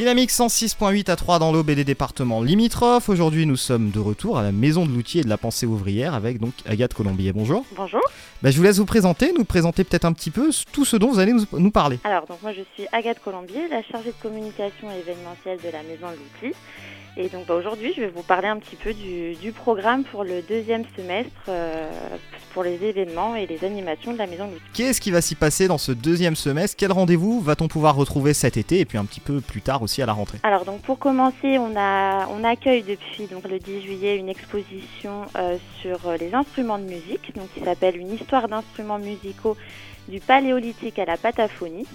Dynamique 106.8 à 3 dans l'Aube et les départements limitrophes. Aujourd'hui, nous sommes de retour à la Maison de l'Outil et de la Pensée ouvrière avec donc Agathe Colombier. Bonjour. Bonjour. Bah, je vous laisse vous présenter, nous présenter peut-être un petit peu tout ce dont vous allez nous, nous parler. Alors, donc moi je suis Agathe Colombier, la chargée de communication événementielle de la Maison de l'Outil. Et donc bah, aujourd'hui, je vais vous parler un petit peu du, du programme pour le deuxième semestre euh, pour les événements et les animations de la Maison de l'Outil. Qu'est-ce qui va s'y passer dans ce deuxième semestre? Quel rendez-vous va-t-on pouvoir retrouver cet été et puis un petit peu plus tard aussi à la rentrée? Alors donc pour commencer, on, a, on accueille depuis donc, le 10 juillet une exposition euh, sur euh, les instruments de musique, donc qui s'appelle Une histoire d'instruments musicaux du paléolithique à la pataphonie.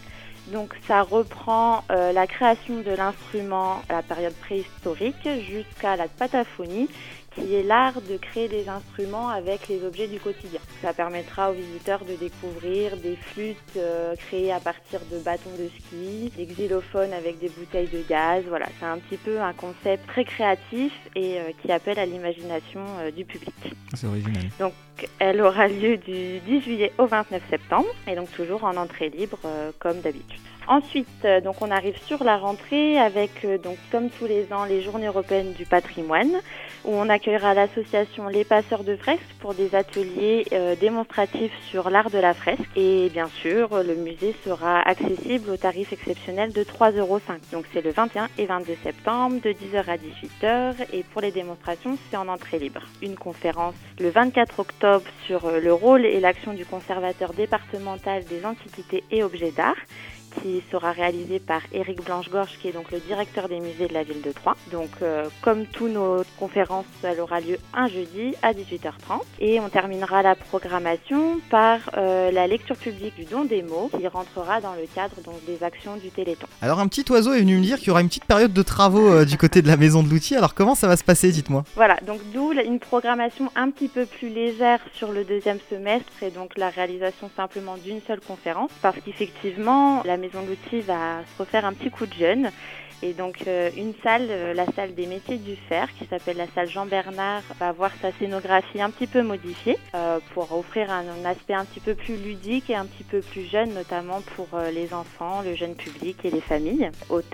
Donc ça reprend euh, la création de l'instrument à la période préhistorique jusqu'à la pataphonie, qui est l'art de créer des instruments avec les objets du quotidien. Ça permettra aux visiteurs de découvrir des flûtes euh, créées à partir de bâtons de ski, des xylophones avec des bouteilles de gaz. Voilà, c'est un petit peu un concept très créatif et euh, qui appelle à l'imagination euh, du public. C'est original. Donc elle aura lieu du 10 juillet au 29 septembre et donc toujours en entrée libre comme d'habitude. Ensuite, euh, donc on arrive sur la rentrée avec euh, donc comme tous les ans les Journées européennes du patrimoine où on accueillera l'association Les Passeurs de Fresques pour des ateliers euh, démonstratifs sur l'art de la fresque et bien sûr le musée sera accessible au tarif exceptionnel de 3,05 euros. Donc c'est le 21 et 22 septembre de 10h à 18h et pour les démonstrations c'est en entrée libre. Une conférence le 24 octobre sur euh, le rôle et l'action du conservateur départemental des antiquités et objets d'art qui sera réalisé par Éric Blanche-Gorge, qui est donc le directeur des musées de la ville de Troyes. Donc, euh, comme toutes nos conférences, elle aura lieu un jeudi à 18h30. Et on terminera la programmation par euh, la lecture publique du don des mots, qui rentrera dans le cadre donc, des actions du Téléthon. Alors un petit oiseau est venu me dire qu'il y aura une petite période de travaux euh, du côté de la Maison de l'Outil. Alors comment ça va se passer, dites-moi? Voilà, donc d'où une programmation un petit peu plus légère sur le deuxième semestre et donc la réalisation simplement d'une seule conférence parce qu'effectivement la Maison de l'Outil va se refaire un petit coup de jeune et donc euh, une salle, euh, la salle des métiers du fer qui s'appelle la salle Jean Bernard va avoir sa scénographie un petit peu modifiée euh, pour offrir un, aspect un petit peu plus ludique et un petit peu plus jeune notamment pour euh, les enfants, le jeune public et les familles.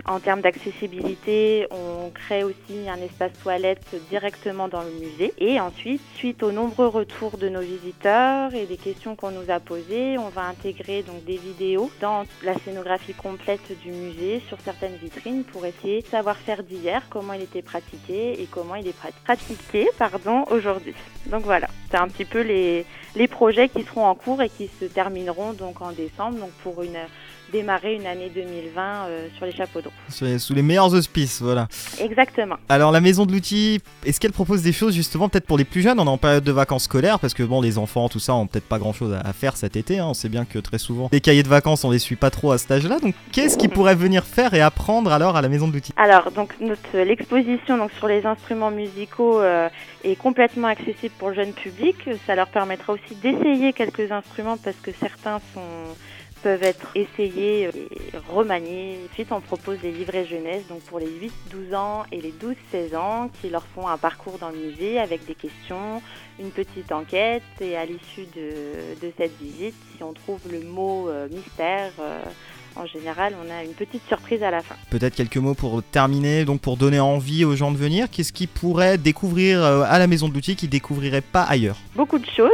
En termes d'accessibilité, on crée aussi un espace toilette directement dans le musée. Et ensuite, suite aux nombreux retours de nos visiteurs et des questions qu'on nous a posées, on va intégrer donc des vidéos dans la scénographie complète du musée sur certaines vitrines pour essayer de savoir-faire d'hier, comment il était pratiqué et comment il est prat- pratiqué aujourd'hui. Donc voilà, c'est un petit peu les, les projets qui seront en cours et qui se termineront donc en décembre, donc pour une démarrer une année 2020 euh, sur les chapeaux de roue. Sous les meilleurs auspices, voilà. Exactement. Alors la Maison de l'Outil, est-ce qu'elle propose des choses justement peut-être pour les plus jeunes? On est en période de vacances scolaires parce que bon, les enfants, tout ça, ont peut-être pas grand-chose à- à faire cet été. hein. On sait bien que très souvent, les cahiers de vacances, on les suit pas trop à cet âge-là. Donc qu'est-ce qu'ils pourraient venir faire et apprendre alors à la Maison de l'Outil? Alors, donc notre l'exposition donc sur les instruments musicaux euh, est complètement accessible pour le jeune public. Ça leur permettra aussi d'essayer quelques instruments parce que certains sont peuvent être essayés et remaniés. Ensuite, on propose des livrets jeunesse donc pour les 8-12 ans et les 12-16 ans qui leur font un parcours dans le musée avec des questions, une petite enquête et à l'issue de, de cette visite, si on trouve le mot euh, mystère, euh, en général, on a une petite surprise à la fin. Peut-être quelques mots pour terminer, donc pour donner envie aux gens de venir. Qu'est-ce qu'ils pourraient découvrir euh, à la Maison de l'Outil qu'ils découvriraient pas ailleurs? Beaucoup de choses.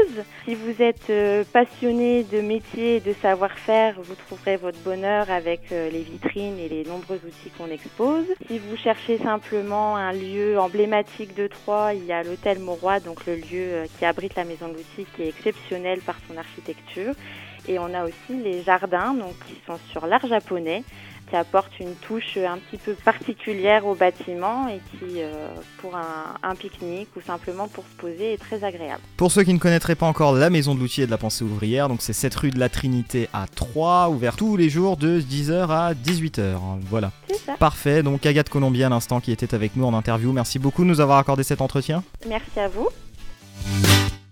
Si vous êtes euh, passionné de métier et de savoir-faire, vous trouverez votre bonheur avec euh, les vitrines et les nombreux outils qu'on expose. Si vous cherchez simplement un lieu emblématique de Troyes, il y a l'hôtel Mauroy, donc le lieu qui abrite la maison de l'outil, qui est exceptionnel par son architecture. Et on a aussi les jardins, donc qui sont sur l'art japonais, qui apportent une touche un petit peu particulière au bâtiment et qui, euh, pour un, un pique-nique ou simplement pour se poser, est très agréable. Pour ceux qui ne connaîtraient pas encore la Maison de l'Outil et de la Pensée ouvrière, donc c'est cette rue de la Trinité à 3, ouvert tous les jours de 10h à 18h. Voilà. C'est ça. Parfait, donc Agathe Colombier à l'instant qui était avec nous en interview. Merci beaucoup de nous avoir accordé cet entretien. Merci à vous.